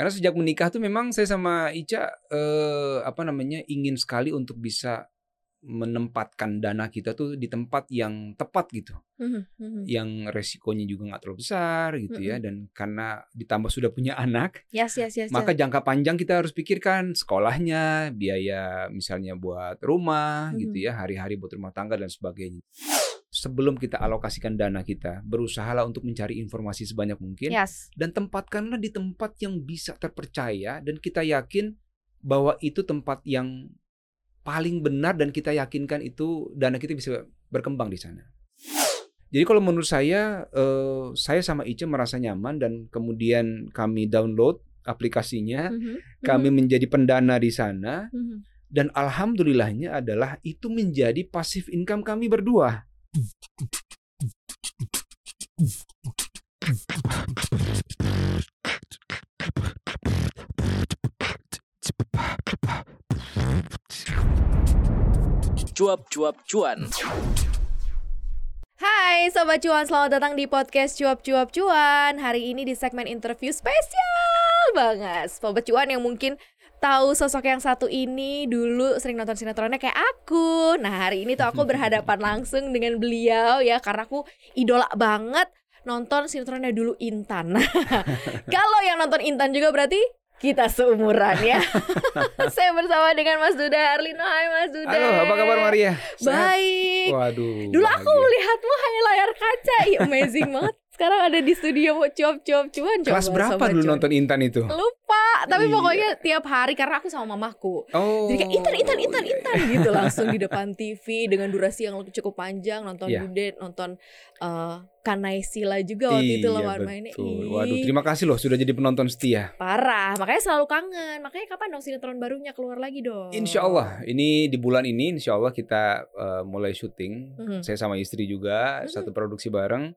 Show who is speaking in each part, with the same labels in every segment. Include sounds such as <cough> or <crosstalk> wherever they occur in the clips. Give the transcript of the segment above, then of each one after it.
Speaker 1: Karena sejak menikah tuh memang saya sama Ica eh, apa namanya ingin sekali untuk bisa menempatkan dana kita tuh di tempat yang tepat gitu,
Speaker 2: Mhm, mhm.
Speaker 1: yang resikonya juga nggak terlalu besar gitu ya,
Speaker 2: Mhm.
Speaker 1: dan karena ditambah sudah punya <laughs> anak,
Speaker 2: Yes, yes, yes,
Speaker 1: maka
Speaker 2: yes.
Speaker 1: jangka panjang kita harus pikirkan sekolahnya, biaya misalnya buat rumah gitu
Speaker 2: Mhm.
Speaker 1: ya, hari-hari buat rumah tangga dan sebagainya. Sebelum kita alokasikan dana kita, berusahalah untuk mencari informasi sebanyak mungkin
Speaker 2: Yes.
Speaker 1: dan tempatkanlah di tempat yang bisa terpercaya dan kita yakin bahwa itu tempat yang paling benar dan kita yakinkan itu dana kita bisa berkembang di sana. Jadi kalau menurut saya, eh, saya sama Ica merasa nyaman dan kemudian kami download aplikasinya,
Speaker 2: Mhm,
Speaker 1: kami
Speaker 2: mhm,
Speaker 1: menjadi pendana di sana
Speaker 2: mhm.
Speaker 1: dan alhamdulillahnya adalah itu menjadi pasif income kami berdua.
Speaker 3: Cuap-cuap cuan.
Speaker 2: Hai Sobat Cuan, selamat datang di podcast Cuap-Cuap Cuan Hari ini di segmen interview spesial banget Sobat Cuan yang mungkin tahu sosok yang satu ini dulu sering nonton sinetronnya kayak aku Nah hari ini tuh aku berhadapan <laughs> langsung dengan beliau ya Karena aku idola banget nonton sinetronnya dulu Intan <laughs> Kalau yang nonton Intan juga berarti kita seumuran ya <laughs> Saya bersama dengan Mas Duda Herlino Hai Mas Duda
Speaker 1: Halo, apa kabar Maria? Sehat?
Speaker 2: Baik
Speaker 1: Waduh.
Speaker 2: Dulu aku
Speaker 1: bahagia.
Speaker 2: melihatmu hanya layar kaca, Ih, amazing banget. Sekarang ada di studio mau cuap-cuap cuan.
Speaker 1: Kelas berapa dulu
Speaker 2: Cuan.
Speaker 1: nonton Intan itu?
Speaker 2: Lupa, tapi
Speaker 1: Iya.
Speaker 2: pokoknya tiap hari karena aku sama mamaku.
Speaker 1: Oh.
Speaker 2: Jadi kayak Intan, Intan, Intan. Intan gitu langsung di depan TV dengan durasi yang cukup panjang nonton
Speaker 1: Iya.
Speaker 2: Dude, nonton eh Kanai Sila juga waktu itu
Speaker 1: Iya,
Speaker 2: lawan mainnya.
Speaker 1: betul.
Speaker 2: Ih,
Speaker 1: Waduh, terima kasih loh sudah jadi penonton setia.
Speaker 2: parah. Makanya selalu kangen. Makanya kapan dong sinetron barunya keluar lagi dong?
Speaker 1: Insya Allah, ini di bulan ini Insya Allah kita eh, mulai syuting.
Speaker 2: Mhm.
Speaker 1: Saya sama istri juga
Speaker 2: Mhm.
Speaker 1: satu produksi bareng.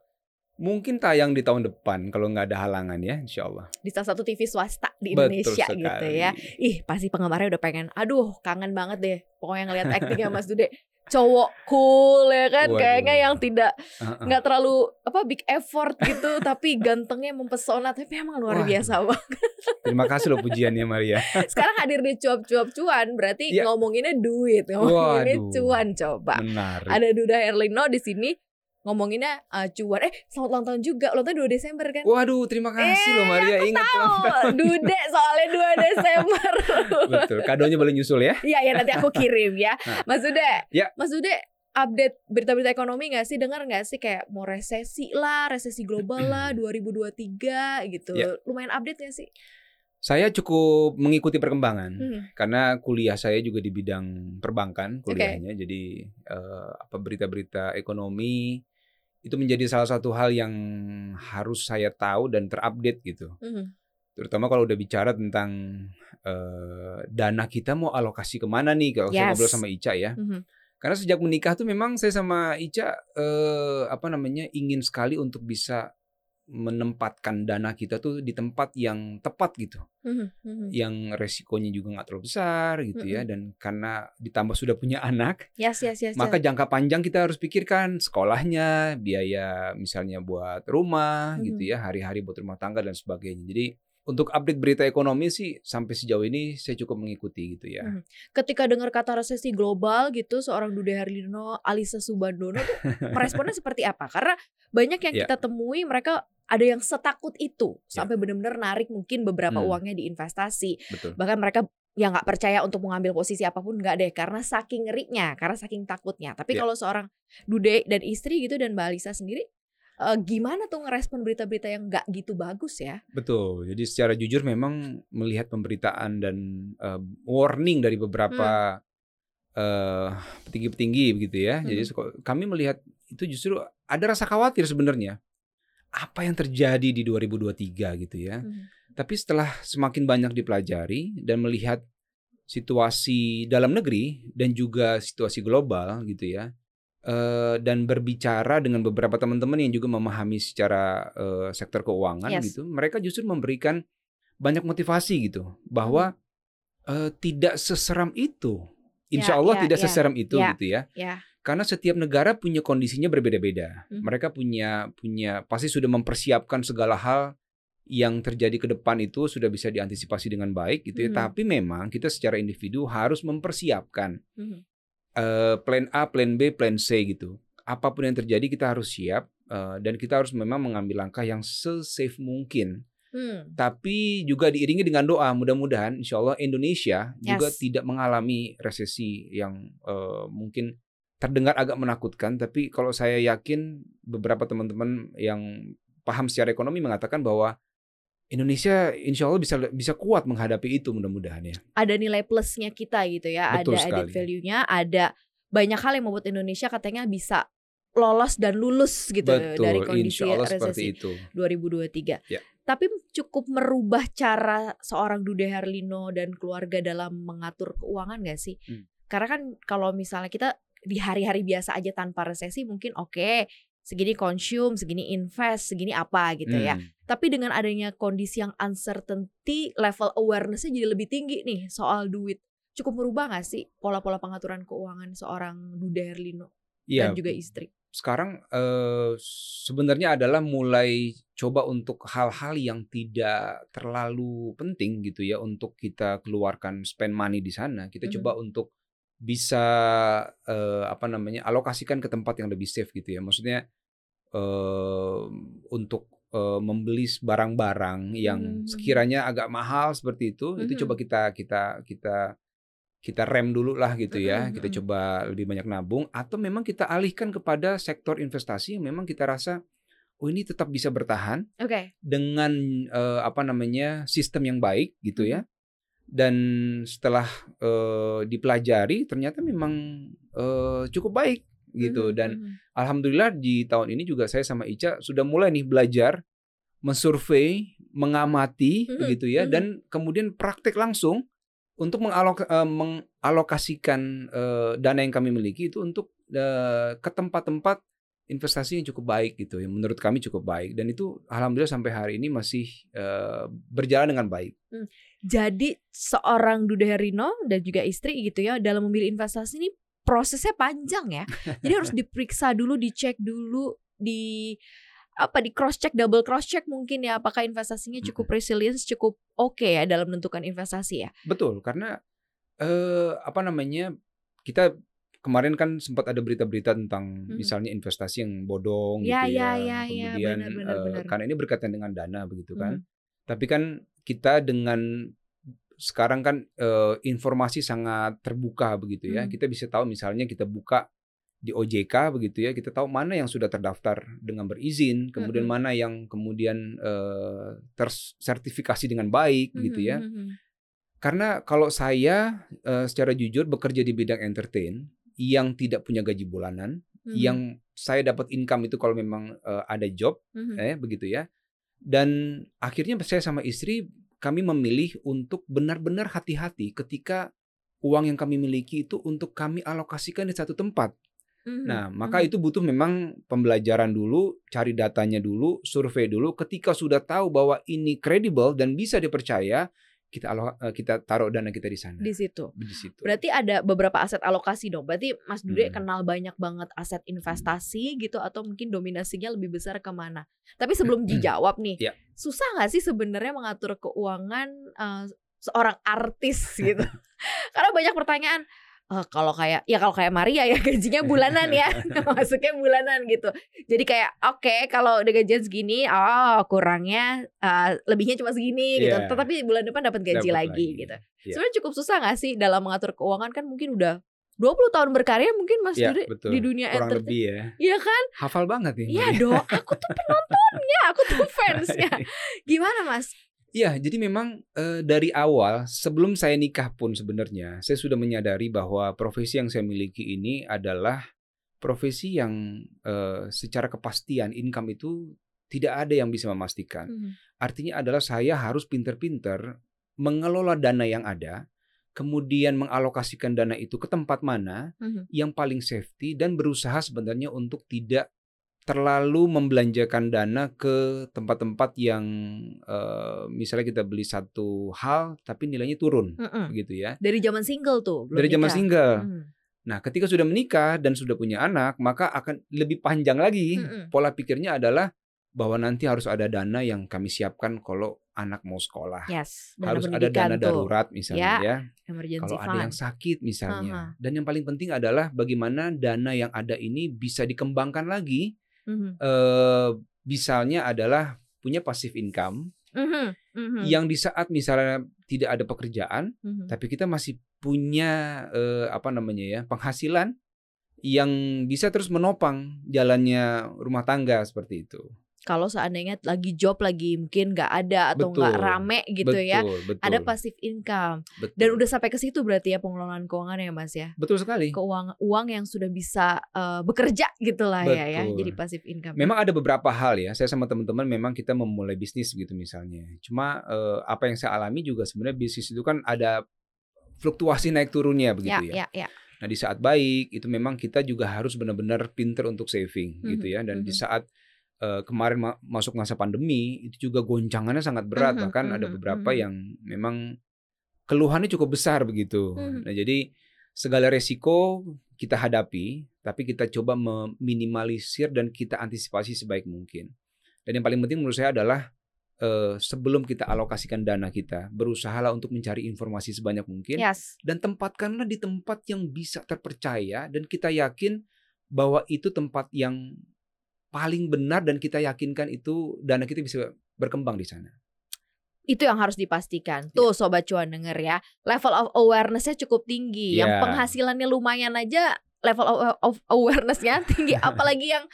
Speaker 1: Mungkin tayang di tahun depan kalau nggak ada halangan ya, Insya Allah.
Speaker 2: Di salah satu TV swasta di
Speaker 1: Betul
Speaker 2: Indonesia gitu ya. Ih pasti penggemarnya udah pengen Aduh kangen banget deh Pokoknya ngeliat actingnya Mas Dude Cowok cool ya kan
Speaker 1: Waduh.
Speaker 2: Kayaknya yang tidak nggak terlalu apa big effort gitu Tapi gantengnya mempesona Tapi emang luar
Speaker 1: Waduh.
Speaker 2: biasa banget
Speaker 1: Terima kasih loh pujiannya Maria.
Speaker 2: Sekarang hadir di cuap-cuap cuan Berarti
Speaker 1: Iya.
Speaker 2: ngomonginnya duit Ngomonginnya
Speaker 1: Waduh.
Speaker 2: cuan coba
Speaker 1: Menarik.
Speaker 2: Ada Duda Herlino di sini Ngomonginnya eh, cuan Eh selamat ulang tahun juga Ulang tahun 2 Desember kan
Speaker 1: Waduh, terima kasih loh
Speaker 2: Eh,
Speaker 1: Maria. Ingat ulang
Speaker 2: Oh,
Speaker 1: tahun.
Speaker 2: Dude soalnya 2 <laughs> Desember
Speaker 1: Betul. Kadonya boleh nyusul ya.
Speaker 2: Iya ya nanti aku kirim ya.
Speaker 1: Nah.
Speaker 2: Mas Ude.
Speaker 1: Ya.
Speaker 2: Mas Ude update berita-berita ekonomi gak sih? Dengar gak sih kayak mau resesi lah, resesi global <clears throat> lah 2023 gitu.
Speaker 1: Ya.
Speaker 2: Lumayan update gak sih?
Speaker 1: Saya cukup mengikuti perkembangan.
Speaker 2: Hmm.
Speaker 1: karena kuliah saya juga di bidang perbankan kuliahnya jadi eh, apa berita-berita ekonomi itu menjadi salah satu hal yang harus saya tahu dan terupdate gitu
Speaker 2: Mhm.
Speaker 1: terutama kalau udah bicara tentang eh, dana kita mau alokasi ke mana nih kalau saya
Speaker 2: Yes.
Speaker 1: ngobrol sama Ica ya
Speaker 2: Mhm.
Speaker 1: karena sejak menikah tuh memang saya sama Ica eh, apa namanya ingin sekali untuk bisa menempatkan dana kita tuh di tempat yang tepat gitu
Speaker 2: Mhm. Mhm.
Speaker 1: yang resikonya juga nggak terlalu besar gitu ya dan karena ditambah sudah punya <laughs> anak
Speaker 2: Yes, yes, yes.
Speaker 1: maka
Speaker 2: yes.
Speaker 1: jangka panjang kita harus pikirkan sekolahnya biaya misalnya buat rumah
Speaker 2: Mhm.
Speaker 1: gitu ya hari-hari buat rumah tangga dan sebagainya jadi untuk update berita ekonomi sih sampai sejauh ini saya cukup mengikuti gitu ya
Speaker 2: Mhm. Ketika dengar kata resesi global gitu, seorang Dude Herlino, Alisa Subandono tuh <laughs> meresponnya seperti apa? Karena banyak yang
Speaker 1: Ya.
Speaker 2: kita temui mereka ada yang setakut itu sampai benar-benar narik mungkin beberapa
Speaker 1: Hmm.
Speaker 2: uangnya di investasi.
Speaker 1: betul
Speaker 2: bahkan mereka ya nggak percaya untuk mengambil posisi apa pun nggak deh karena saking ngerinya karena saking takutnya tapi
Speaker 1: Ya.
Speaker 2: kalau seorang Dude dan istri gitu dan Mbak Alisa sendiri eh, gimana tuh ngerespon berita-berita yang nggak gitu bagus ya
Speaker 1: betul jadi secara jujur memang melihat pemberitaan dan eh, warning dari beberapa eh, petinggi-petinggi begitu ya jadi
Speaker 2: Mhm.
Speaker 1: suka- kami melihat itu justru ada rasa khawatir sebenarnya apa yang terjadi di 2023 gitu ya
Speaker 2: Mhm.
Speaker 1: Tapi setelah semakin banyak dipelajari dan melihat situasi dalam negeri dan juga situasi global gitu ya, eh, dan berbicara dengan beberapa teman-teman yang juga memahami secara eh, sektor keuangan
Speaker 2: Yes.
Speaker 1: gitu, mereka justru memberikan banyak motivasi gitu bahwa eh, tidak seseram itu, insya
Speaker 2: Ya,
Speaker 1: Allah
Speaker 2: ya,
Speaker 1: tidak
Speaker 2: ya,
Speaker 1: seseram itu
Speaker 2: ya.
Speaker 1: gitu ya. Karena setiap negara punya kondisinya berbeda-beda.
Speaker 2: Mhm.
Speaker 1: Mereka punya punya pasti sudah mempersiapkan segala hal yang terjadi ke depan itu sudah bisa diantisipasi dengan baik gitu ya.
Speaker 2: Mhm.
Speaker 1: Tapi memang kita secara individu harus mempersiapkan
Speaker 2: Mhm.
Speaker 1: eh, plan A, plan B, plan C gitu. Apa pun yang terjadi kita harus siap eh, dan kita harus memang mengambil langkah yang se-safe mungkin.
Speaker 2: Hmm.
Speaker 1: Tapi juga diiringi dengan doa. Mudah-mudahan insya Allah Indonesia juga
Speaker 2: Yes.
Speaker 1: tidak mengalami resesi yang eh, mungkin terdengar agak menakutkan. Tapi kalau saya yakin beberapa teman-teman yang paham secara ekonomi mengatakan bahwa Indonesia insya Allah bisa bisa kuat menghadapi itu mudah-mudahan ya.
Speaker 2: Ada nilai plusnya kita gitu ya,
Speaker 1: Betul
Speaker 2: ada added
Speaker 1: sekali.
Speaker 2: value-nya, ada banyak hal yang membuat Indonesia katanya bisa lolos dan lulus gitu dari
Speaker 1: Betul,
Speaker 2: kondisi
Speaker 1: insya Allah
Speaker 2: resesi
Speaker 1: seperti itu.
Speaker 2: 2023.
Speaker 1: Ya.
Speaker 2: Tapi cukup merubah cara seorang Dude Herlino dan keluarga dalam mengatur keuangan gak sih?
Speaker 1: Hmm.
Speaker 2: Karena kan kalau misalnya kita di hari-hari biasa aja tanpa resesi mungkin oke segini consume, segini invest, segini apa gitu ya.
Speaker 1: Hmm.
Speaker 2: Tapi dengan adanya kondisi yang uncertainty, level awareness-nya jadi lebih tinggi nih soal duit. Cukup merubah gak sih pola-pola pengaturan keuangan seorang Dude Herlino
Speaker 1: Iya,
Speaker 2: dan juga istri?
Speaker 1: sekarang eh, sebenarnya adalah mulai coba untuk hal-hal yang tidak terlalu penting gitu ya untuk kita keluarkan spend money di sana. Kita
Speaker 2: Mhm.
Speaker 1: coba untuk bisa eh, apa namanya alokasikan ke tempat yang lebih safe gitu ya. Maksudnya eh, untuk eh, membeli barang-barang yang
Speaker 2: Mhm.
Speaker 1: sekiranya agak mahal seperti itu, itu
Speaker 2: Mhm.
Speaker 1: coba kita kita kita kita rem dulu lah gitu ya. Kita coba lebih banyak nabung atau memang kita alihkan kepada sektor investasi yang memang kita rasa oh ini tetap bisa bertahan
Speaker 2: Oke.
Speaker 1: dengan eh, apa namanya sistem yang baik gitu ya. Dan setelah eh, dipelajari ternyata memang eh, cukup baik gitu
Speaker 2: Mhm,
Speaker 1: dan
Speaker 2: mhm.
Speaker 1: alhamdulillah di tahun ini juga saya sama Ica sudah mulai nih belajar mensurvei, mengamati
Speaker 2: Mhm,
Speaker 1: begitu ya
Speaker 2: mhm.
Speaker 1: dan kemudian praktek langsung untuk mengalok- eh, mengalokasikan eh, dana yang kami miliki itu untuk eh, ke tempat-tempat investasi yang cukup baik gitu ya menurut kami cukup baik dan itu alhamdulillah sampai hari ini masih eh, berjalan dengan baik.
Speaker 2: Jadi seorang Dude Herlino dan juga istri gitu ya dalam memilih investasi ini prosesnya panjang ya. Jadi harus <laughs> diperiksa dulu, dicek dulu, di apa di cross check, double cross check mungkin ya apakah investasinya cukup resilience, cukup oke ya dalam menentukan investasi ya.
Speaker 1: Betul, karena eh apa namanya kita kemarin kan sempat ada berita-berita tentang
Speaker 2: Mhm.
Speaker 1: misalnya investasi yang bodong
Speaker 2: Ya,
Speaker 1: gitu
Speaker 2: ya,
Speaker 1: ya.
Speaker 2: ya, ya,
Speaker 1: Kemudian
Speaker 2: benar, benar,
Speaker 1: eh,
Speaker 2: benar.
Speaker 1: karena ini berkaitan dengan dana begitu kan.
Speaker 2: Mhm.
Speaker 1: Tapi kan kita dengan sekarang kan eh, informasi sangat terbuka begitu ya.
Speaker 2: Mhm.
Speaker 1: Kita bisa tahu misalnya kita buka di OJK begitu ya, kita tahu mana yang sudah terdaftar dengan berizin, kemudian
Speaker 2: Mhm.
Speaker 1: mana yang kemudian eh, tersertifikasi dengan baik gitu ya.
Speaker 2: Mhm, mhm,
Speaker 1: Karena kalau saya eh, secara jujur bekerja di bidang entertain yang tidak punya gaji bulanan,
Speaker 2: mhm.
Speaker 1: yang saya dapat income itu kalau memang eh, ada job,
Speaker 2: Mhm.
Speaker 1: eh begitu ya. Dan akhirnya saya sama istri kami memilih untuk benar-benar hati-hati ketika uang yang kami miliki itu untuk kami alokasikan di satu tempat.
Speaker 2: Mhm,
Speaker 1: Nah, maka
Speaker 2: mhm.
Speaker 1: itu butuh memang pembelajaran dulu, cari datanya dulu, survei dulu. Ketika sudah tahu bahwa ini kredibel dan bisa dipercaya, kita alo- eh, kita taruh dana kita di sana.
Speaker 2: di situ.
Speaker 1: Di situ.
Speaker 2: Berarti ada beberapa aset alokasi dong. Berarti Mas Dude
Speaker 1: Hmm.
Speaker 2: kenal banyak banget aset investasi gitu atau mungkin dominasinya lebih besar ke mana? Tapi sebelum dijawab nih,
Speaker 1: Ya.
Speaker 2: susah nggak sih sebenarnya mengatur keuangan eh, seorang artis gitu? <laughs> Karena banyak pertanyaan. "Eh, kalau kayak ya kalau kayak Maria ya <laughs> gajinya bulanan ya <laughs> <laughs> masuknya bulanan gitu jadi kayak oke kalau udah gajian segini oh kurangnya eh, lebihnya cuma segini gitu
Speaker 1: Iya.
Speaker 2: tetapi bulan depan dapat gaji
Speaker 1: Dapat
Speaker 2: lagi,
Speaker 1: lagi.
Speaker 2: gitu
Speaker 1: Iya.
Speaker 2: sebenarnya cukup susah gak sih dalam mengatur keuangan kan mungkin udah 20 tahun berkarya mungkin Mas
Speaker 1: Ya, betul.
Speaker 2: di dunia
Speaker 1: Kurang
Speaker 2: entertain
Speaker 1: lebih ya.
Speaker 2: Iya kan?
Speaker 1: Hafal banget nih.
Speaker 2: Iya dong, aku tuh penontonnya, aku tuh fansnya. Gimana Mas?
Speaker 1: Iya, jadi memang eh, dari awal sebelum saya nikah pun sebenarnya saya sudah menyadari bahwa profesi yang saya miliki ini adalah profesi yang eh, secara kepastian income itu tidak ada yang bisa memastikan.
Speaker 2: Mhm.
Speaker 1: Artinya adalah saya harus pinter-pinter mengelola dana yang ada, kemudian mengalokasikan dana itu ke tempat mana
Speaker 2: Mhm.
Speaker 1: yang paling safety dan berusaha sebenarnya untuk tidak terlalu membelanjakan dana ke tempat-tempat yang eh, misalnya kita beli satu hal tapi nilainya turun
Speaker 2: Mm-mm.
Speaker 1: gitu ya.
Speaker 2: Dari zaman single tuh, belum
Speaker 1: Dari zaman
Speaker 2: nikah.
Speaker 1: single.
Speaker 2: Mhm.
Speaker 1: Nah, ketika sudah menikah dan sudah punya anak, maka akan lebih panjang lagi
Speaker 2: Mm-mm.
Speaker 1: pola pikirnya adalah bahwa nanti harus ada dana yang kami siapkan kalau anak mau sekolah.
Speaker 2: Yes, dana
Speaker 1: harus ada dana
Speaker 2: tuh.
Speaker 1: darurat misalnya ya.
Speaker 2: Emergency
Speaker 1: Kalau ada yang sakit misalnya.
Speaker 2: Aha.
Speaker 1: Dan yang paling penting adalah bagaimana dana yang ada ini bisa dikembangkan lagi.
Speaker 2: Mhm,
Speaker 1: Eh misalnya adalah punya passive income
Speaker 2: mhm, mhm,
Speaker 1: yang di saat misalnya tidak ada pekerjaan
Speaker 2: mhm.
Speaker 1: tapi kita masih punya eh, apa namanya ya penghasilan yang bisa terus menopang jalannya rumah tangga seperti itu.
Speaker 2: Kalau seandainya lagi job lagi mungkin nggak ada atau nggak rame gitu
Speaker 1: betul,
Speaker 2: ya,
Speaker 1: betul.
Speaker 2: ada passive income
Speaker 1: betul.
Speaker 2: dan udah sampai ke situ berarti ya pengelolaan keuangan ya Mas ya.
Speaker 1: betul sekali.
Speaker 2: Keuangan uang yang sudah bisa eh, bekerja gitulah ya ya, jadi passive income.
Speaker 1: Memang ada beberapa hal ya. Saya sama teman-teman memang kita memulai bisnis gitu misalnya. Cuma eh, apa yang saya alami juga sebenarnya bisnis itu kan ada fluktuasi naik turunnya
Speaker 2: ya,
Speaker 1: begitu ya.
Speaker 2: ya, ya.
Speaker 1: Nah di saat baik itu memang kita juga harus benar-benar pinter untuk saving
Speaker 2: Mhm,
Speaker 1: gitu ya. Dan di
Speaker 2: mhm.
Speaker 1: saat eh, kemarin ma- masuk masa pandemi itu juga goncangannya sangat berat.
Speaker 2: Mhm,
Speaker 1: Bahkan ada
Speaker 2: mhm,
Speaker 1: beberapa
Speaker 2: mhm.
Speaker 1: yang memang keluhannya cukup besar begitu. Nah jadi segala resiko kita hadapi, tapi kita coba meminimalisir dan kita antisipasi sebaik mungkin. Dan yang paling penting menurut saya adalah eh, sebelum kita alokasikan dana kita, berusahalah untuk mencari informasi sebanyak mungkin
Speaker 2: Yes.
Speaker 1: dan tempatkanlah di tempat yang bisa terpercaya dan kita yakin bahwa itu tempat yang paling benar dan kita yakinkan itu dana kita bisa berkembang di sana.
Speaker 2: Itu yang harus dipastikan.
Speaker 1: Ya.
Speaker 2: Tuh sobat cuan denger ya. Level of awareness-nya cukup tinggi. Yang
Speaker 1: Ya.
Speaker 2: penghasilannya lumayan aja level of, awareness-nya <laughs> tinggi apalagi yang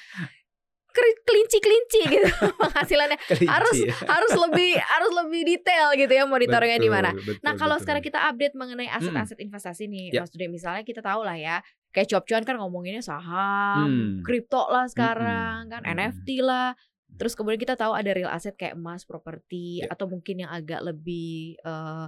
Speaker 2: kelinci-kelinci gitu <laughs> penghasilannya harus
Speaker 1: ya.
Speaker 2: harus lebih harus lebih detail gitu ya monitoringnya di mana. Nah kalau
Speaker 1: betul.
Speaker 2: sekarang kita update mengenai aset-aset investasi nih,
Speaker 1: Ya.
Speaker 2: Mas Dude, misalnya kita tahu lah ya, kayak cuap cuan kan ngomonginnya saham,
Speaker 1: Hmm.
Speaker 2: kripto lah sekarang kan,
Speaker 1: Mm-mm.
Speaker 2: NFT lah. Terus kemudian kita tahu ada real asset kayak emas, properti,
Speaker 1: Ya.
Speaker 2: atau mungkin yang agak lebih eh,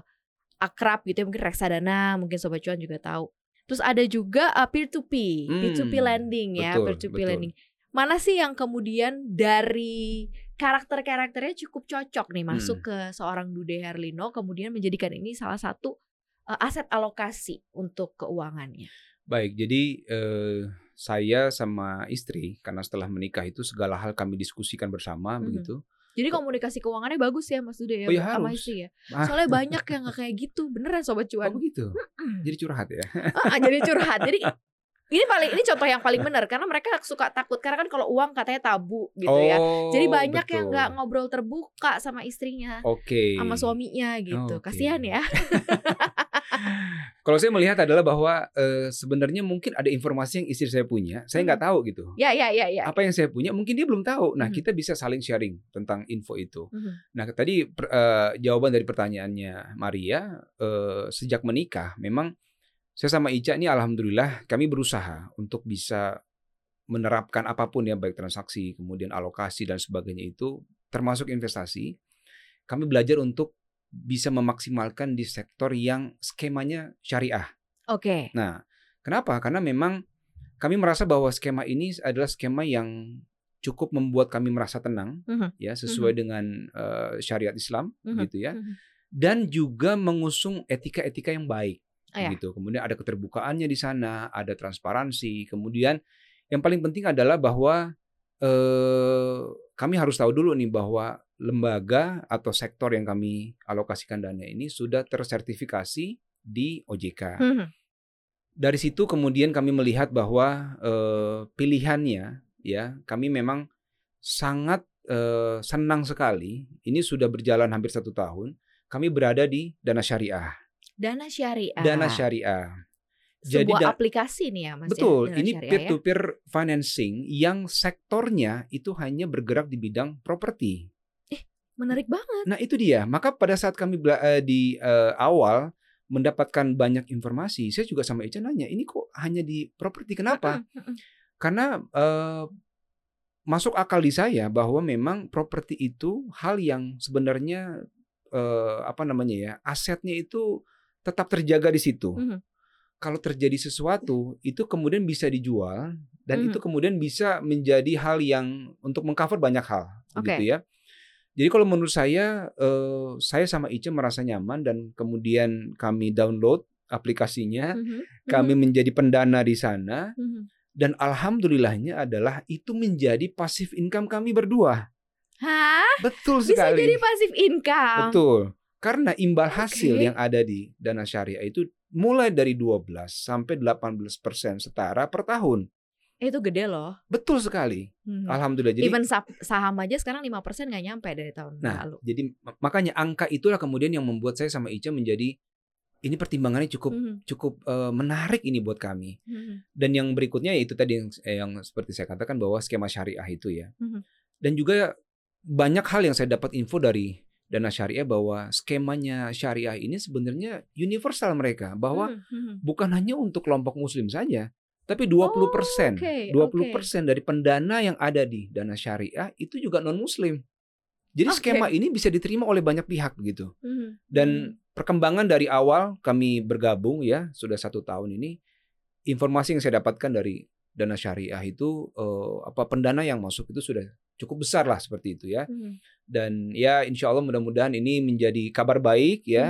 Speaker 2: akrab gitu ya, mungkin reksadana, mungkin sobat cuan juga tahu. Terus ada juga uh, peer to peer, peer to peer
Speaker 1: Hmm,
Speaker 2: lending ya,
Speaker 1: betul,
Speaker 2: peer to peer
Speaker 1: betul.
Speaker 2: lending. Mana sih yang kemudian dari karakter-karakternya cukup cocok nih masuk
Speaker 1: Hmm.
Speaker 2: ke seorang Dude Herlino kemudian menjadikan ini salah satu uh, aset alokasi untuk keuangannya.
Speaker 1: Baik, jadi eh, saya sama istri karena setelah menikah itu segala hal kami diskusikan bersama
Speaker 2: Mhm.
Speaker 1: begitu.
Speaker 2: Jadi komunikasi keuangannya bagus ya Mas Dude ya,
Speaker 1: Oh ya,
Speaker 2: sama
Speaker 1: harus.
Speaker 2: istri ya.
Speaker 1: Ah. <laughs>
Speaker 2: Soalnya banyak yang nggak kayak gitu, beneran sobat
Speaker 1: Oh
Speaker 2: cuan.
Speaker 1: begitu. Jadi curhat ya.
Speaker 2: Ah, jadi curhat. Jadi <laughs> ini paling ini contoh yang paling benar karena mereka suka takut karena kan kalau uang katanya tabu gitu ya. Jadi
Speaker 1: Oh,
Speaker 2: banyak yang
Speaker 1: betul.
Speaker 2: nggak ngobrol terbuka sama istrinya,
Speaker 1: Oke.
Speaker 2: sama suaminya gitu.
Speaker 1: Oke.
Speaker 2: Kasihan ya. <laughs>
Speaker 1: Kalau saya melihat adalah bahwa eh, sebenarnya mungkin ada informasi yang istri saya punya, saya nggak tahu gitu.
Speaker 2: Ya ya ya ya.
Speaker 1: Apa yang saya punya mungkin dia belum tahu. Nah,
Speaker 2: Mhm.
Speaker 1: kita bisa saling sharing tentang info itu.
Speaker 2: Mhm.
Speaker 1: Nah, tadi per- eh, jawaban dari pertanyaannya Maria eh, sejak menikah, memang saya sama Ica ini alhamdulillah kami berusaha untuk bisa menerapkan apa pun ya baik transaksi, kemudian alokasi dan sebagainya itu termasuk investasi. Kami belajar untuk bisa memaksimalkan di sektor yang skemanya syariah.
Speaker 2: Oke.
Speaker 1: Nah, kenapa? Karena memang kami merasa bahwa skema ini adalah skema yang cukup membuat kami merasa tenang
Speaker 2: Mhm.
Speaker 1: ya sesuai dengan eh, syariat Islam
Speaker 2: Mhm.
Speaker 1: gitu ya
Speaker 2: Mhm.
Speaker 1: dan juga mengusung etika-etika yang baik
Speaker 2: Ah, ya.
Speaker 1: gitu. Kemudian ada keterbukaannya di sana, ada transparansi. Kemudian yang paling penting adalah bahwa eh kami harus tahu dulu nih bahwa lembaga atau sektor yang kami alokasikan dana ini sudah tersertifikasi di OJK.
Speaker 2: Mhm.
Speaker 1: Dari situ kemudian kami melihat bahwa eh, pilihannya ya kami memang sangat eh, senang sekali. Ini sudah berjalan hampir satu tahun. Kami berada di dana syariah.
Speaker 2: Dana syariah.
Speaker 1: Dana syariah.
Speaker 2: Sebuah
Speaker 1: da-
Speaker 2: aplikasi nih ya Mas ya,
Speaker 1: Betul,
Speaker 2: Dana
Speaker 1: ini peer
Speaker 2: ya.
Speaker 1: to peer financing yang sektornya itu hanya bergerak di bidang properti.
Speaker 2: Menarik banget.
Speaker 1: Nah, itu dia. Maka pada saat kami eh, di eh, awal mendapatkan banyak informasi, saya juga sama Ica nanya, ini kok hanya di properti kenapa? Karena eh, masuk akal di saya bahwa memang properti itu hal yang sebenarnya eh, apa namanya ya, asetnya itu tetap terjaga di situ.
Speaker 2: Mhm.
Speaker 1: Kalau terjadi sesuatu, itu kemudian bisa dijual dan
Speaker 2: Mhm.
Speaker 1: itu kemudian bisa menjadi hal yang untuk mengcover banyak hal,
Speaker 2: Oke.
Speaker 1: gitu ya. Jadi kalau menurut saya, eh, saya sama Ica merasa nyaman dan kemudian kami download aplikasinya,
Speaker 2: Mhm.
Speaker 1: kami
Speaker 2: Mhm.
Speaker 1: menjadi pendana di sana
Speaker 2: Mhm.
Speaker 1: dan alhamdulillahnya adalah itu menjadi passive income kami berdua.
Speaker 2: Hah?
Speaker 1: Betul
Speaker 2: Bisa
Speaker 1: sekali.
Speaker 2: jadi passive income.
Speaker 1: Betul. Karena imbal hasil
Speaker 2: Oke.
Speaker 1: yang ada di dana syariah itu mulai dari 12 sampai 18 persen setara per tahun.
Speaker 2: Eh, Itu gede loh.
Speaker 1: Betul sekali.
Speaker 2: Hmm.
Speaker 1: Alhamdulillah. Jadi
Speaker 2: Even sa- saham aja sekarang 5% nggak nyampe dari tahun
Speaker 1: Nah,
Speaker 2: lalu.
Speaker 1: jadi mak- makanya angka itulah kemudian yang membuat saya sama Ica menjadi ini pertimbangannya cukup
Speaker 2: Mhm.
Speaker 1: cukup eh, menarik ini buat kami.
Speaker 2: Mhm.
Speaker 1: Dan yang berikutnya itu tadi yang, eh, yang seperti saya katakan bahwa skema syariah itu ya.
Speaker 2: Mhm.
Speaker 1: Dan juga banyak hal yang saya dapat info dari dana syariah bahwa skemanya syariah ini sebenarnya universal mereka bahwa
Speaker 2: Mhm. Mhm.
Speaker 1: bukan hanya untuk kelompok muslim saja, tapi 20%,
Speaker 2: Oh, oke,
Speaker 1: 20% dari pendana yang ada di dana syariah itu juga non muslim. Jadi
Speaker 2: Oke.
Speaker 1: skema ini bisa diterima oleh banyak pihak begitu.
Speaker 2: Mhm.
Speaker 1: Dan perkembangan dari awal kami bergabung ya sudah satu tahun ini, informasi yang saya dapatkan dari dana syariah itu eh, apa pendana yang masuk itu sudah cukup besar lah seperti itu ya.
Speaker 2: Mhm.
Speaker 1: Dan ya insya Allah mudah-mudahan ini menjadi kabar baik
Speaker 2: Hmm.
Speaker 1: ya.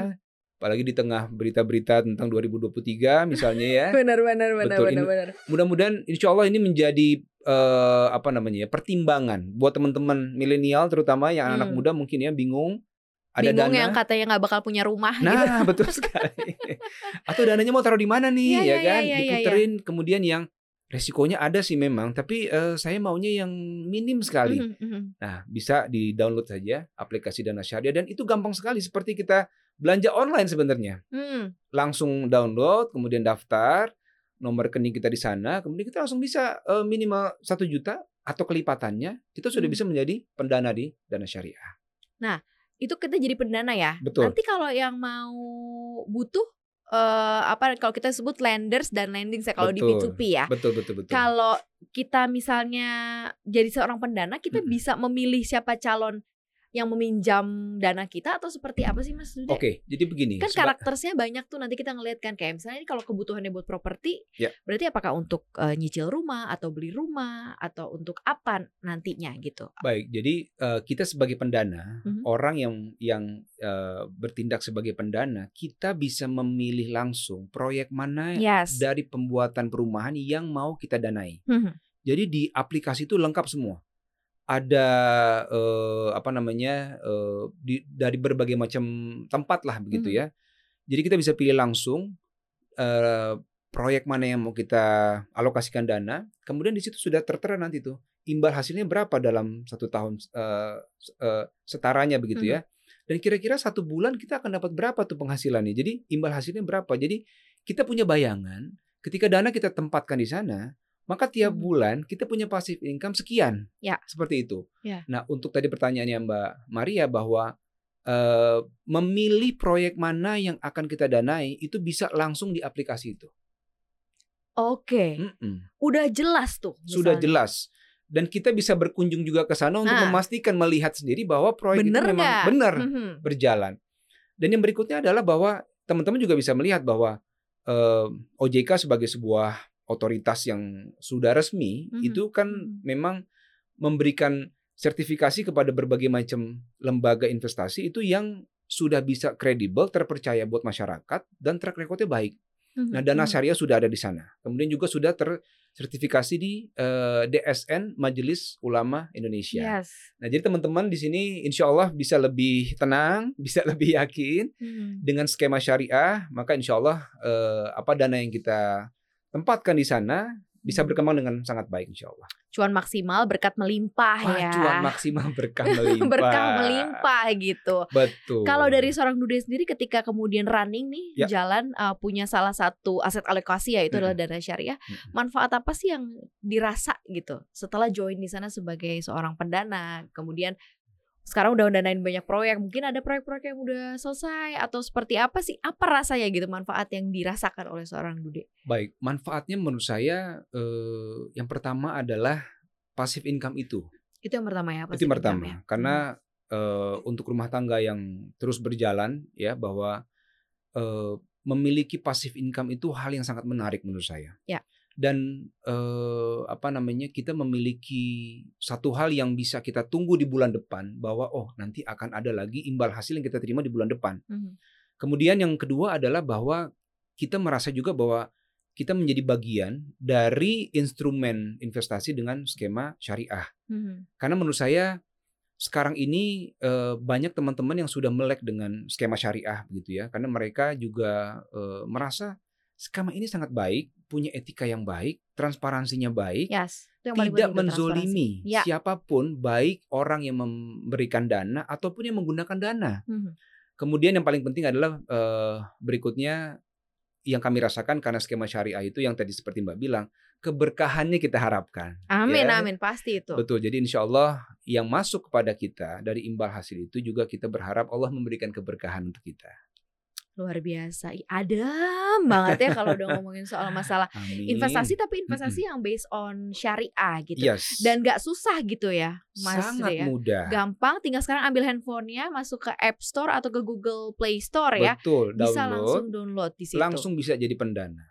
Speaker 1: Apalagi di tengah berita-berita tentang 2023 misalnya ya. <laughs>
Speaker 2: Benar benar benar
Speaker 1: Betul,
Speaker 2: benar.
Speaker 1: Mudah-mudahan insya Allah ini menjadi eh, apa namanya ya pertimbangan buat teman-teman milenial terutama yang anak
Speaker 2: Hmm.
Speaker 1: muda mungkin ya bingung ada
Speaker 2: Bingung
Speaker 1: dana
Speaker 2: yang katanya nggak bakal punya rumah gitu.
Speaker 1: Nah, <laughs> betul sekali. Atau dananya mau taruh di mana nih,
Speaker 2: Iya,
Speaker 1: ya
Speaker 2: iya,
Speaker 1: kan?
Speaker 2: iya, iya, iya.
Speaker 1: Diputerin, kemudian yang resikonya ada sih memang, tapi eh, saya maunya yang minim sekali.
Speaker 2: Mhm, mhm.
Speaker 1: Nah, bisa di-download saja aplikasi Dana Syariah dan itu gampang sekali seperti kita belanja online sebenarnya.
Speaker 2: Hmm.
Speaker 1: Langsung download, kemudian daftar, nomor rekening kita di sana, kemudian kita langsung bisa eh, minimal satu juta atau kelipatannya, kita sudah
Speaker 2: Hmm.
Speaker 1: bisa menjadi pendana di Dana Syariah.
Speaker 2: Itu kita jadi pendana ya.
Speaker 1: Betul.
Speaker 2: Nanti kalau yang mau butuh eh apa kalau kita sebut lenders dan lending saya kalau di
Speaker 1: Betul.
Speaker 2: P2P ya.
Speaker 1: Betul, betul, betul.
Speaker 2: Kalau kita misalnya jadi seorang pendana, kita
Speaker 1: Mm-mm.
Speaker 2: bisa memilih siapa calon yang meminjam dana kita atau seperti apa sih Mas Dude?
Speaker 1: Oke, jadi begini.
Speaker 2: Kan karakternya banyak tuh nanti kita ngeliat kan kayak misalnya ini kalau kebutuhannya buat properti,
Speaker 1: Ya.
Speaker 2: berarti apakah untuk eh, nyicil rumah atau beli rumah atau untuk apa nantinya gitu?
Speaker 1: Baik, jadi eh, kita sebagai pendana,
Speaker 2: Mhm.
Speaker 1: orang yang yang eh, bertindak sebagai pendana, kita bisa memilih langsung proyek mana
Speaker 2: Yes.
Speaker 1: dari pembuatan perumahan yang mau kita danai.
Speaker 2: Mhm.
Speaker 1: Jadi di aplikasi itu lengkap semua. Ada eh, apa namanya eh, di, dari berbagai macam tempat lah begitu
Speaker 2: Mhm.
Speaker 1: ya. Jadi kita bisa pilih langsung eh, proyek mana yang mau kita alokasikan dana. Kemudian di situ sudah tertera nanti tuh imbal hasilnya berapa dalam satu tahun eh, eh, setaranya begitu
Speaker 2: Mhm.
Speaker 1: ya. Dan kira-kira satu bulan kita akan dapat berapa tuh penghasilannya. Jadi imbal hasilnya berapa. Jadi kita punya bayangan ketika dana kita tempatkan di sana, maka tiap
Speaker 2: Mhm.
Speaker 1: bulan kita punya passive income sekian.
Speaker 2: Ya.
Speaker 1: Seperti itu.
Speaker 2: Ya.
Speaker 1: Nah, untuk tadi pertanyaannya Mbak Maria bahwa eh, memilih proyek mana yang akan kita danai itu bisa langsung di aplikasi itu.
Speaker 2: Oke, udah jelas tuh.
Speaker 1: Sudah
Speaker 2: misalnya.
Speaker 1: jelas. Dan kita bisa berkunjung juga ke sana untuk
Speaker 2: Nah.
Speaker 1: memastikan melihat sendiri bahwa proyek
Speaker 2: Bener
Speaker 1: itu memang benar
Speaker 2: Mhm.
Speaker 1: berjalan. Dan yang berikutnya adalah bahwa teman-teman juga bisa melihat bahwa eh, OJK sebagai sebuah otoritas yang sudah resmi
Speaker 2: Mhm.
Speaker 1: itu kan
Speaker 2: Mhm.
Speaker 1: memang memberikan sertifikasi kepada berbagai macam lembaga investasi itu yang sudah bisa kredibel, terpercaya buat masyarakat dan track recordnya baik.
Speaker 2: Mhm.
Speaker 1: Nah, dana syariah sudah ada di sana. Kemudian juga sudah tersertifikasi di eh, DSN Majelis Ulama Indonesia.
Speaker 2: Yes.
Speaker 1: Nah, jadi teman-teman di sini insya Allah bisa lebih tenang, <laughs> bisa lebih yakin
Speaker 2: Mhm.
Speaker 1: dengan skema syariah, maka insya Allah eh, apa dana yang kita tempatkan di sana bisa
Speaker 2: Hmm.
Speaker 1: berkembang dengan sangat baik insya Allah.
Speaker 2: Cuan maksimal, berkat melimpah
Speaker 1: Wah,
Speaker 2: ya.
Speaker 1: cuan maksimal <laughs> berkah melimpah.
Speaker 2: berkah melimpah gitu.
Speaker 1: Betul.
Speaker 2: Kalau dari seorang dude sendiri ketika kemudian running nih
Speaker 1: Ya.
Speaker 2: jalan uh, punya salah satu aset alokasi yaitu adalah dana syariah,
Speaker 1: Mm-mm.
Speaker 2: manfaat apa sih yang dirasa gitu setelah join di sana sebagai seorang pendana, kemudian sekarang udah danain banyak proyek, mungkin ada proyek-proyek yang udah selesai atau seperti apa sih? Apa rasanya gitu manfaat yang dirasakan oleh seorang dude?
Speaker 1: Baik, manfaatnya menurut saya eh, yang pertama adalah passive income itu.
Speaker 2: Itu yang pertama ya.
Speaker 1: itu yang pertama.
Speaker 2: ya?
Speaker 1: Karena eh, untuk rumah tangga yang terus berjalan ya bahwa eh, memiliki passive income itu hal yang sangat menarik menurut saya.
Speaker 2: Ya.
Speaker 1: Dan eh, apa namanya kita memiliki satu hal yang bisa kita tunggu di bulan depan bahwa oh nanti akan ada lagi imbal hasil yang kita terima di bulan depan.
Speaker 2: Mhm.
Speaker 1: Kemudian yang kedua adalah bahwa kita merasa juga bahwa kita menjadi bagian dari instrumen investasi dengan skema syariah.
Speaker 2: Mhm.
Speaker 1: Karena menurut saya sekarang ini eh, banyak teman-teman yang sudah melek dengan skema syariah begitu ya, karena mereka juga eh, merasa skema ini sangat baik, punya etika yang baik, transparansinya baik,
Speaker 2: Yes.
Speaker 1: Tidak menzolimi
Speaker 2: Ya.
Speaker 1: siapa pun, baik orang yang memberikan dana ataupun yang menggunakan dana.
Speaker 2: Mhm.
Speaker 1: Kemudian yang paling penting adalah eh, berikutnya yang kami rasakan karena skema syariah itu yang tadi seperti Mbak bilang keberkahannya kita harapkan.
Speaker 2: Amin,
Speaker 1: Ya.
Speaker 2: amin pasti itu.
Speaker 1: Betul. Jadi insya Allah yang masuk kepada kita dari imbal hasil itu juga kita berharap Allah memberikan keberkahan untuk kita.
Speaker 2: Luar biasa. Adem banget ya kalau udah <laughs> ngomongin soal masalah
Speaker 1: Amin.
Speaker 2: investasi tapi investasi yang based on syariah gitu.
Speaker 1: Yes.
Speaker 2: Dan gak susah gitu ya, Mas
Speaker 1: sangat
Speaker 2: ya.
Speaker 1: mudah.
Speaker 2: Gampang, tinggal sekarang ambil handphonenya, masuk ke App Store atau ke Google Play Store ya.
Speaker 1: Betul.
Speaker 2: Bisa
Speaker 1: Download.
Speaker 2: langsung download di situ.
Speaker 1: Langsung bisa jadi pendana.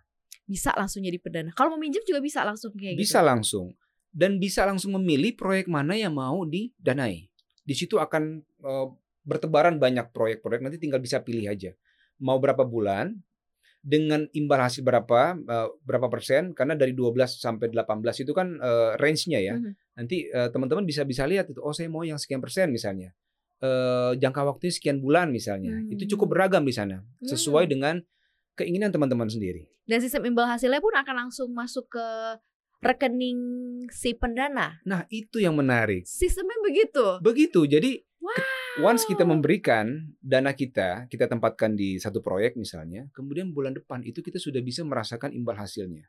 Speaker 2: bisa langsung jadi perdana. Kalau mau minjem juga bisa langsung kayak gitu.
Speaker 1: Bisa langsung. Dan bisa langsung memilih proyek mana yang mau didanai. Di situ akan eh, bertebaran banyak proyek-proyek. Nanti tinggal bisa pilih aja. Mau berapa bulan, dengan imbal hasil berapa, eh, berapa persen. Karena dari 12 sampai 18 itu kan eh, range-nya ya.
Speaker 2: Mhm.
Speaker 1: Nanti eh, teman-teman bisa bisa lihat itu. Oh saya mau yang sekian persen misalnya. Eh, jangka waktunya sekian bulan misalnya. Itu cukup
Speaker 2: Hmm.
Speaker 1: beragam di sana. Sesuai
Speaker 2: Hmm.
Speaker 1: dengan keinginan teman-teman sendiri.
Speaker 2: Dan sistem imbal hasilnya pun akan langsung masuk ke rekening si pendana.
Speaker 1: Nah itu yang menarik.
Speaker 2: Sistemnya begitu.
Speaker 1: Begitu. Jadi
Speaker 2: Wow.
Speaker 1: Once kita memberikan dana kita, kita tempatkan di satu proyek misalnya, kemudian bulan depan itu kita sudah bisa merasakan imbal hasilnya.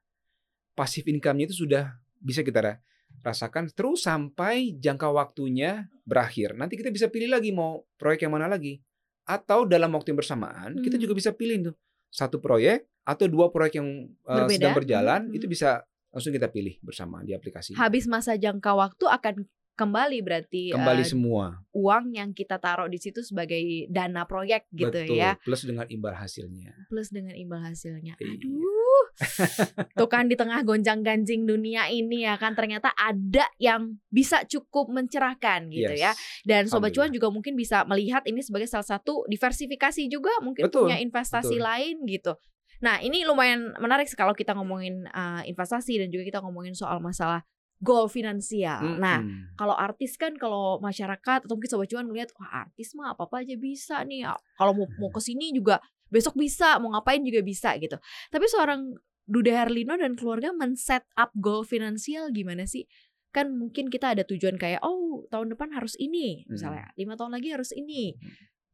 Speaker 1: Pasif income-nya itu sudah bisa kita ra- rasakan terus sampai jangka waktunya berakhir. Nanti kita bisa pilih lagi mau proyek yang mana lagi. Atau dalam waktu yang bersamaan kita
Speaker 2: Hmm.
Speaker 1: juga bisa pilih tuh satu proyek atau dua proyek yang uh,
Speaker 2: Berbeda.
Speaker 1: sedang berjalan
Speaker 2: Hmm.
Speaker 1: itu bisa langsung kita pilih bersama di aplikasi.
Speaker 2: Habis masa jangka waktu akan kembali berarti
Speaker 1: Kembali
Speaker 2: eh,
Speaker 1: semua.
Speaker 2: uang yang kita taruh di situ sebagai dana proyek gitu
Speaker 1: Betul.
Speaker 2: ya.
Speaker 1: Plus dengan imbal hasilnya.
Speaker 2: Plus dengan imbal hasilnya.
Speaker 1: Iya.
Speaker 2: Aduh. <laughs> Tuh kan di tengah gonjang-ganjing dunia ini ya kan ternyata ada yang bisa cukup mencerahkan gitu ya.
Speaker 1: Yes.
Speaker 2: Dan sobat cuan juga mungkin bisa melihat ini sebagai salah satu diversifikasi juga mungkin
Speaker 1: Betul,
Speaker 2: punya investasi
Speaker 1: betul.
Speaker 2: lain gitu. Nah, ini lumayan menarik sih kalau kita ngomongin uh, investasi dan juga kita ngomongin soal masalah goal finansial. Nah,
Speaker 1: Mm-mm.
Speaker 2: kalau artis kan kalau masyarakat atau mungkin sobat cuan ngeliat wah artis mah apa-apa aja bisa nih. Kalau mau mau ke sini juga besok bisa, mau ngapain juga bisa gitu. Tapi seorang Dude Herlino dan keluarga men-set up goal finansial gimana sih? Kan mungkin kita ada tujuan kayak oh tahun depan harus ini misalnya, lima tahun lagi harus ini,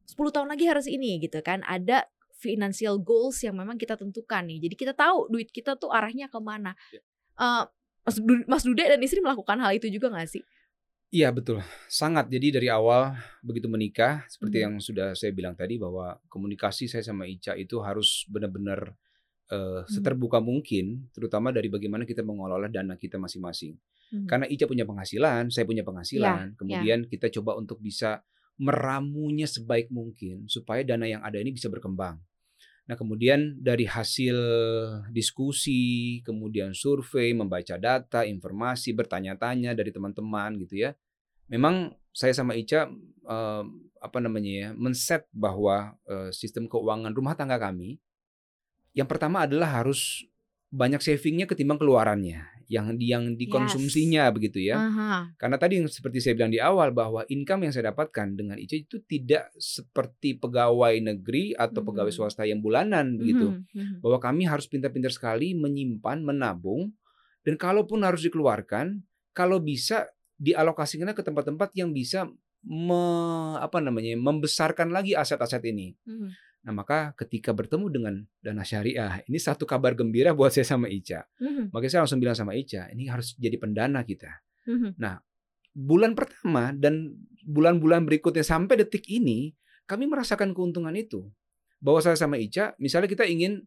Speaker 2: 10 tahun lagi harus ini gitu kan. Ada financial goals yang memang kita tentukan nih. Jadi kita tahu duit kita tuh arahnya ke
Speaker 1: mana.
Speaker 2: Ya. Mas, Du- Mas Dude dan istri melakukan hal itu juga gak sih?
Speaker 1: Iya betul, sangat. Jadi dari awal begitu menikah, seperti
Speaker 2: Mhm.
Speaker 1: yang sudah saya bilang tadi bahwa komunikasi saya sama Ica itu harus benar-benar
Speaker 2: Mhm.
Speaker 1: seterbuka mungkin, terutama dari bagaimana kita mengelola dana kita masing-masing.
Speaker 2: Mhm.
Speaker 1: Karena Ica punya penghasilan, saya punya
Speaker 2: Iya,
Speaker 1: penghasilan, kemudian kita coba untuk bisa meramunya sebaik mungkin supaya dana yang ada ini bisa berkembang. Nah, kemudian dari hasil diskusi, kemudian survei, membaca data, informasi, bertanya-tanya dari teman-teman gitu ya. Memang saya sama Ica eh, apa namanya ya, men-set bahwa eh, sistem keuangan rumah tangga kami yang pertama adalah harus banyak savingnya ketimbang keluarannya, yang yang dikonsumsinya begitu ya.
Speaker 2: Aha.
Speaker 1: Karena tadi yang seperti saya bilang di awal bahwa income yang saya dapatkan dengan Ica itu tidak seperti pegawai negeri atau pegawai
Speaker 2: Mhm.
Speaker 1: swasta yang bulanan begitu.
Speaker 2: Mhm, mhm.
Speaker 1: Bahwa kami harus pintar-pintar sekali menyimpan, menabung dan kalaupun harus dikeluarkan, kalau bisa dialokasikan ke tempat-tempat yang bisa me- apa namanya membesarkan lagi aset-aset ini.
Speaker 2: Mhm.
Speaker 1: Nah, maka ketika bertemu dengan dana syariah, ini satu kabar gembira buat saya sama Ica.
Speaker 2: Mhm.
Speaker 1: Makanya saya langsung bilang sama Ica, ini harus jadi pendana kita
Speaker 2: Mhm.
Speaker 1: bulan pertama dan bulan-bulan berikutnya sampai detik ini kami merasakan keuntungan itu. Bahwa saya sama Ica, misalnya kita ingin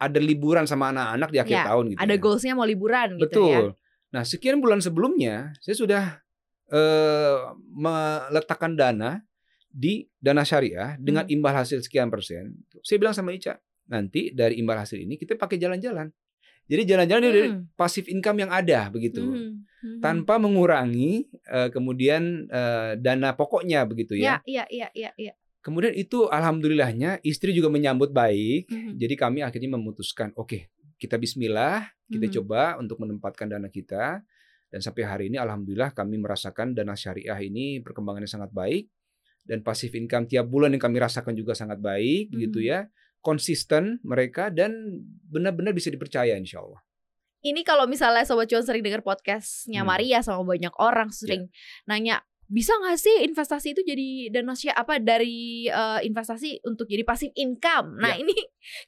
Speaker 1: ada liburan sama anak-anak di akhir
Speaker 2: Ya,
Speaker 1: tahun gitu.
Speaker 2: Ada
Speaker 1: ya.
Speaker 2: goalsnya mau liburan gitu
Speaker 1: Betul.
Speaker 2: ya.
Speaker 1: Nah, sekian bulan sebelumnya saya sudah eh, meletakkan dana di dana syariah dengan
Speaker 2: Hmm.
Speaker 1: imbal hasil sekian persen. Saya bilang sama Ica, nanti dari imbal hasil ini kita pakai jalan-jalan. Jadi jalan-jalan dari
Speaker 2: Hmm.
Speaker 1: pasif income yang ada begitu
Speaker 2: Mhm. Mhm.
Speaker 1: tanpa mengurangi eh, kemudian eh, dana pokoknya begitu
Speaker 2: Ya,
Speaker 1: ya.
Speaker 2: iya, iya, iya, iya.
Speaker 1: Kemudian itu alhamdulillahnya istri juga menyambut baik.
Speaker 2: Mhm.
Speaker 1: Jadi kami akhirnya memutuskan, oke, kita bismillah, kita
Speaker 2: Mhm.
Speaker 1: coba untuk menempatkan dana kita Dan sampai hari ini alhamdulillah kami merasakan dana syariah ini perkembangannya sangat baik dan passive income tiap bulan yang kami rasakan juga sangat baik
Speaker 2: Hmm.
Speaker 1: gitu ya. Konsisten mereka dan benar-benar bisa dipercaya insya Allah.
Speaker 2: Ini kalau misalnya Sobat Cuan sering dengar podcastnya
Speaker 1: Hmm.
Speaker 2: Maria sama banyak orang sering nanya bisa nggak sih investasi itu jadi dana apa dari eh, investasi untuk jadi passive income? Nah
Speaker 1: Ya.
Speaker 2: ini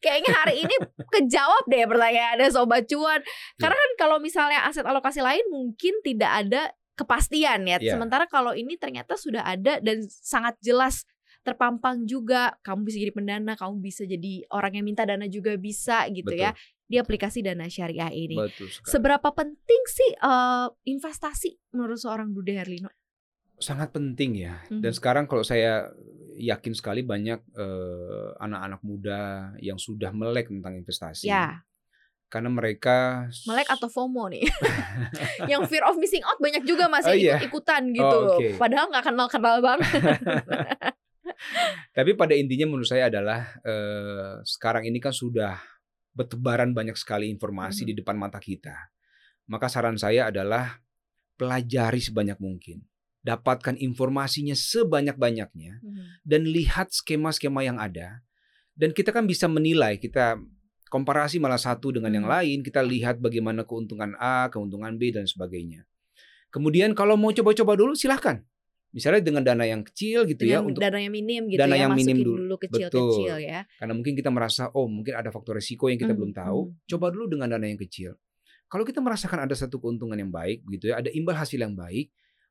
Speaker 2: kayaknya hari ini kejawab deh pertanyaannya Sobat Cuan.
Speaker 1: Ya.
Speaker 2: Karena kan kalau misalnya aset alokasi lain mungkin tidak ada kepastian ya.
Speaker 1: Ya.
Speaker 2: Sementara kalau ini ternyata sudah ada dan sangat jelas terpampang juga. Kamu bisa jadi pendana, kamu bisa jadi orang yang minta dana juga bisa gitu
Speaker 1: Betul.
Speaker 2: ya di aplikasi dana syariah ini.
Speaker 1: Betul sekali.
Speaker 2: Seberapa penting sih eh, investasi menurut seorang Dude Herlino?
Speaker 1: sangat penting ya.
Speaker 2: Mhm.
Speaker 1: Dan sekarang kalau saya yakin sekali banyak eh, anak-anak muda yang sudah melek tentang investasi.
Speaker 2: Ya,
Speaker 1: Karena mereka
Speaker 2: melek atau FOMO nih. <laughs> yang fear of missing out banyak juga masih
Speaker 1: Oh, iya.
Speaker 2: ikut-ikutan gitu.
Speaker 1: Oh, oke.
Speaker 2: Padahal nggak kenal-kenal banget. <laughs>
Speaker 1: Tapi pada intinya menurut saya adalah eh, sekarang ini kan sudah bertebaran banyak sekali informasi
Speaker 2: Mhm.
Speaker 1: di depan mata kita. Maka saran saya adalah pelajari sebanyak mungkin. Dapatkan informasinya sebanyak-banyaknya dan lihat skema-skema yang ada. Dan kita kan bisa menilai, kita komparasi malah satu dengan yang
Speaker 2: Hmm.
Speaker 1: lain, kita lihat bagaimana keuntungan A, keuntungan B dan sebagainya. Kemudian kalau mau coba-coba dulu silahkan. Misalnya dengan dana yang kecil gitu ya
Speaker 2: Dengan
Speaker 1: untuk
Speaker 2: dana yang minim gitu
Speaker 1: dana
Speaker 2: ya,
Speaker 1: yang minim
Speaker 2: masukin
Speaker 1: dulu.
Speaker 2: dulu kecil-kecil ya.
Speaker 1: karena mungkin kita merasa oh mungkin ada faktor resiko yang kita
Speaker 2: Hmm,
Speaker 1: belum tahu,
Speaker 2: hmm.
Speaker 1: coba dulu dengan dana yang kecil. Kalau kita merasakan ada satu keuntungan yang baik gitu ya, ada imbal hasil yang baik,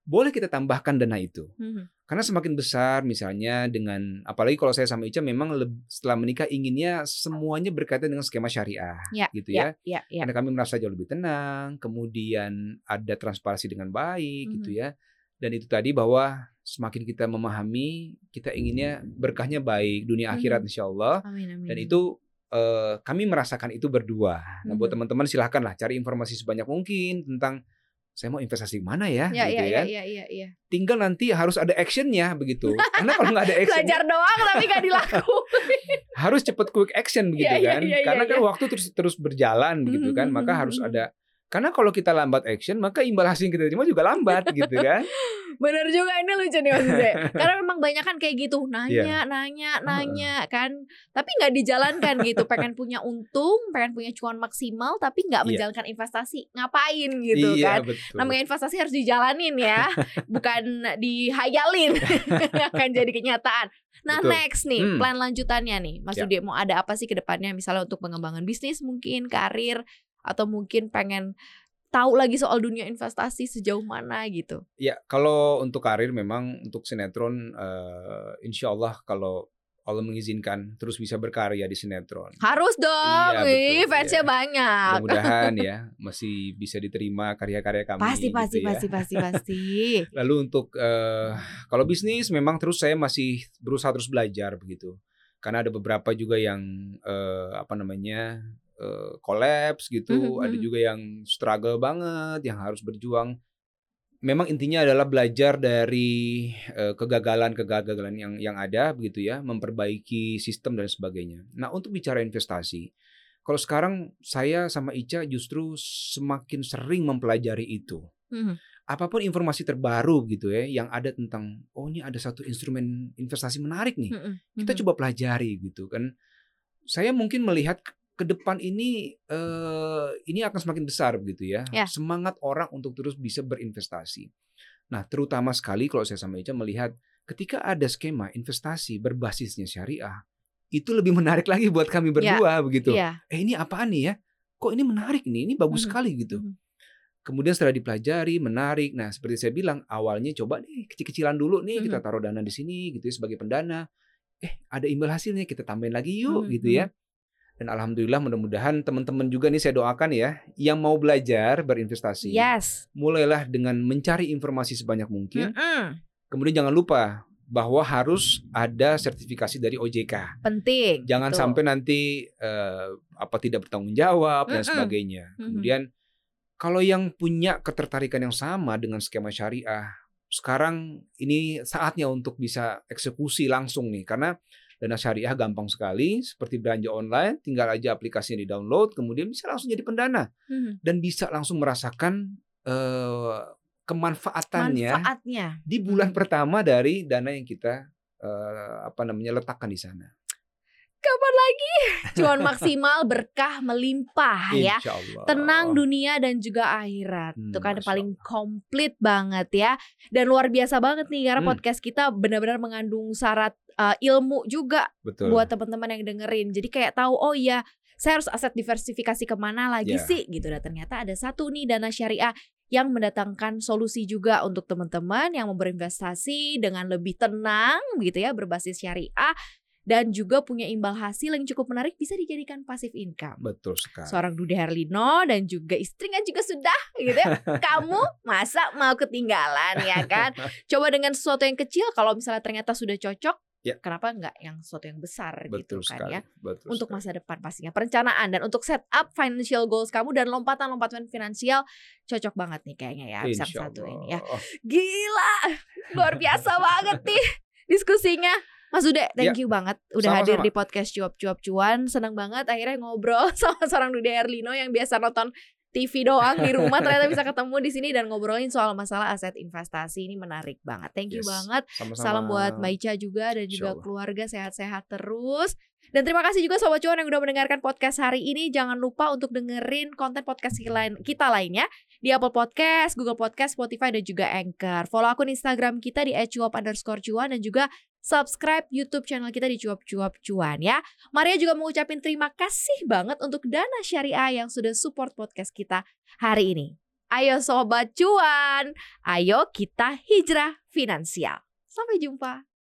Speaker 1: boleh kita tambahkan dana itu.
Speaker 2: Mhm.
Speaker 1: Karena semakin besar misalnya dengan apalagi kalau saya sama Ica memang leb- setelah menikah inginnya semuanya berkaitan dengan skema syariah
Speaker 2: Ya,
Speaker 1: gitu
Speaker 2: ya,
Speaker 1: ya.
Speaker 2: ya, ya.
Speaker 1: Karena kami merasa jauh lebih tenang, kemudian ada transparansi dengan baik gitu
Speaker 2: Mhm.
Speaker 1: ya. Dan itu tadi bahwa semakin kita memahami, kita inginnya berkahnya baik dunia akhirat
Speaker 2: Mhm.
Speaker 1: insya Allah.
Speaker 2: Amin, amin.
Speaker 1: Dan itu eh, kami merasakan itu berdua. Nah buat
Speaker 2: Mhm.
Speaker 1: teman-teman silahkan lah cari informasi sebanyak mungkin tentang saya mau investasi mana ya,
Speaker 2: ya,
Speaker 1: gitu
Speaker 2: ya,
Speaker 1: ya.
Speaker 2: ya, ya, ya, ya.
Speaker 1: Tinggal nanti harus ada actionnya begitu. Karena kalau nggak ada <laughs> action,
Speaker 2: Belajar doang tapi gak <laughs> dilakuin.
Speaker 1: harus cepet quick action begitu
Speaker 2: Iya, iya,
Speaker 1: kan.
Speaker 2: iya, iya,
Speaker 1: Karena kan
Speaker 2: iya.
Speaker 1: waktu terus terus berjalan begitu kan. Maka harus ada karena kalau kita lambat action, maka imbal hasil yang kita terima juga lambat <laughs> gitu kan.
Speaker 2: Bener juga ini lucu nih Mas Zee. <laughs> Karena memang banyak kan kayak gitu nanya, nanya, nanya kan, tapi nggak dijalankan gitu. Pengen punya untung, pengen punya cuan maksimal, tapi nggak
Speaker 1: Iya.
Speaker 2: menjalankan investasi. Ngapain gitu
Speaker 1: iya
Speaker 2: kan?
Speaker 1: betul.
Speaker 2: Namanya investasi harus dijalanin ya, <laughs> bukan dihayalin akan jadi kenyataan. Nah
Speaker 1: Betul.
Speaker 2: next nih
Speaker 1: Hmm.
Speaker 2: plan lanjutannya nih, Mas
Speaker 1: Ya.
Speaker 2: Dude mau ada apa sih ke depannya? Misalnya untuk pengembangan bisnis mungkin, karir, atau mungkin pengen tahu lagi soal dunia investasi sejauh mana gitu.
Speaker 1: Ya, kalau untuk karir memang untuk sinetron eh, insya Allah kalau Allah mengizinkan terus bisa berkarya di sinetron.
Speaker 2: Harus dong,
Speaker 1: Iya, betul,
Speaker 2: fansnya
Speaker 1: iya.
Speaker 2: banyak.
Speaker 1: Mudah-mudahan ya <laughs> masih bisa diterima karya-karya kami.
Speaker 2: Pasti,
Speaker 1: gitu
Speaker 2: pasti,
Speaker 1: ya.
Speaker 2: pasti, pasti, <laughs> pasti.
Speaker 1: Lalu untuk eh, kalau bisnis memang terus saya masih berusaha terus belajar begitu. Karena ada beberapa juga yang eh, apa namanya eh, collapse gitu,
Speaker 2: Mhm,
Speaker 1: ada
Speaker 2: mhm.
Speaker 1: juga yang struggle banget, yang harus berjuang. Memang intinya adalah belajar dari eh, kegagalan-kegagalan yang yang ada begitu ya, memperbaiki sistem dan sebagainya. Nah, untuk bicara investasi, kalau sekarang saya sama Ica justru semakin sering mempelajari itu
Speaker 2: Mhm.
Speaker 1: apa pun informasi terbaru gitu ya yang ada tentang oh ini ada satu instrumen investasi menarik nih
Speaker 2: Mhm,
Speaker 1: kita
Speaker 2: mhm.
Speaker 1: coba pelajari gitu kan saya mungkin melihat ke- depan ini eh ini akan semakin besar begitu ya
Speaker 2: Ya.
Speaker 1: semangat orang untuk terus bisa berinvestasi nah terutama sekali kalau saya sama Ica melihat ketika ada skema investasi berbasisnya syariah itu lebih <laughs> menarik lagi buat kami berdua begitu
Speaker 2: Iya.
Speaker 1: eh ini apaan nih ya kok ini menarik nih ini bagus
Speaker 2: Mhm,
Speaker 1: sekali gitu
Speaker 2: mhm.
Speaker 1: Kemudian setelah dipelajari, menarik. Nah, seperti saya bilang, awalnya coba nih kecil-kecilan dulu nih, kita
Speaker 2: Mhm.
Speaker 1: taruh dana di sini gitu ya sebagai pendana. Eh, ada imbal hasilnya, kita tambahin lagi yuk
Speaker 2: Mhm,
Speaker 1: gitu ya. Dan alhamdulillah mudah-mudahan teman-teman juga nih saya doakan ya, yang mau belajar berinvestasi,
Speaker 2: Yes.
Speaker 1: mulailah dengan mencari informasi sebanyak mungkin.
Speaker 2: Mhm.
Speaker 1: Kemudian jangan lupa bahwa harus ada sertifikasi dari OJK.
Speaker 2: Penting.
Speaker 1: Jangan
Speaker 2: Betul.
Speaker 1: sampai nanti eh, apa tidak bertanggung jawab dan
Speaker 2: Mm-mm.
Speaker 1: sebagainya.
Speaker 2: Mhm.
Speaker 1: Kemudian kalau yang punya ketertarikan yang sama dengan skema syariah, sekarang ini saatnya untuk bisa eksekusi langsung nih karena dana syariah gampang sekali seperti belanja online, tinggal aja aplikasinya di-download, kemudian bisa langsung jadi pendana
Speaker 2: Mhm.
Speaker 1: dan bisa langsung merasakan eh, kemanfaatannya
Speaker 2: Manfaatnya.
Speaker 1: di bulan
Speaker 2: Hmm.
Speaker 1: pertama dari dana yang kita eh, apa namanya letakkan di sana.
Speaker 2: Kapan lagi? <laughs> Cuan maksimal berkah melimpah ya.
Speaker 1: Allah.
Speaker 2: Tenang dunia dan juga akhirat.
Speaker 1: Hmm,
Speaker 2: Itu kan paling komplit banget ya. Dan luar biasa banget nih karena
Speaker 1: Hmm.
Speaker 2: podcast kita benar-benar mengandung syarat uh, ilmu juga
Speaker 1: Betul.
Speaker 2: buat teman-teman yang dengerin. Jadi kayak tahu oh iya saya harus aset diversifikasi ke mana lagi
Speaker 1: Ya.
Speaker 2: sih gitu. Dan ternyata ada satu nih dana syariah yang mendatangkan solusi juga untuk teman-teman yang mau berinvestasi dengan lebih tenang gitu ya berbasis syariah dan juga punya imbal hasil yang cukup menarik bisa dijadikan passive income
Speaker 1: Betul sekali.
Speaker 2: seorang Dude Herlino dan juga istrinya juga sudah gitu ya. <laughs> Kamu masa mau ketinggalan ya kan? Coba dengan sesuatu yang kecil kalau misalnya ternyata sudah cocok,
Speaker 1: Ya.
Speaker 2: kenapa enggak yang sesuatu yang besar
Speaker 1: Betul
Speaker 2: gitu kan
Speaker 1: sekali.
Speaker 2: ya?
Speaker 1: Betul
Speaker 2: Untuk
Speaker 1: sekali.
Speaker 2: masa depan pastinya perencanaan dan untuk set up financial goals kamu dan lompatan-lompatan finansial cocok banget nih kayaknya ya
Speaker 1: Insya
Speaker 2: satu
Speaker 1: Allah.
Speaker 2: ini ya. Gila, <laughs> luar biasa banget nih diskusinya. Mas Ude, thank you banget udah hadir
Speaker 1: Ya. Sama-sama.
Speaker 2: di podcast cuap-cuap cuan. Senang banget akhirnya ngobrol <laughs> sama seorang Dude Herlino yang biasa nonton TV doang di rumah ternyata bisa ketemu di sini dan ngobrolin soal masalah aset investasi ini menarik banget. Thank you
Speaker 1: Yes.
Speaker 2: banget.
Speaker 1: Sama-sama.
Speaker 2: Salam buat Mbak Ica juga dan juga keluarga sehat-sehat terus. Dan terima kasih juga Sobat Cuan yang udah mendengarkan podcast hari ini. Jangan lupa untuk dengerin konten podcast kita lain- kita lainnya di Apple Podcast, Google Podcast, Spotify, dan juga Anchor. Follow akun Instagram kita di @cuap underscore cuan dan juga subscribe YouTube channel kita di cuap cuap cuan ya. Maria juga mengucapkan terima kasih banget untuk Dana Syariah yang sudah support podcast kita hari ini. Ayo Sobat Cuan, ayo kita hijrah finansial. Sampai jumpa.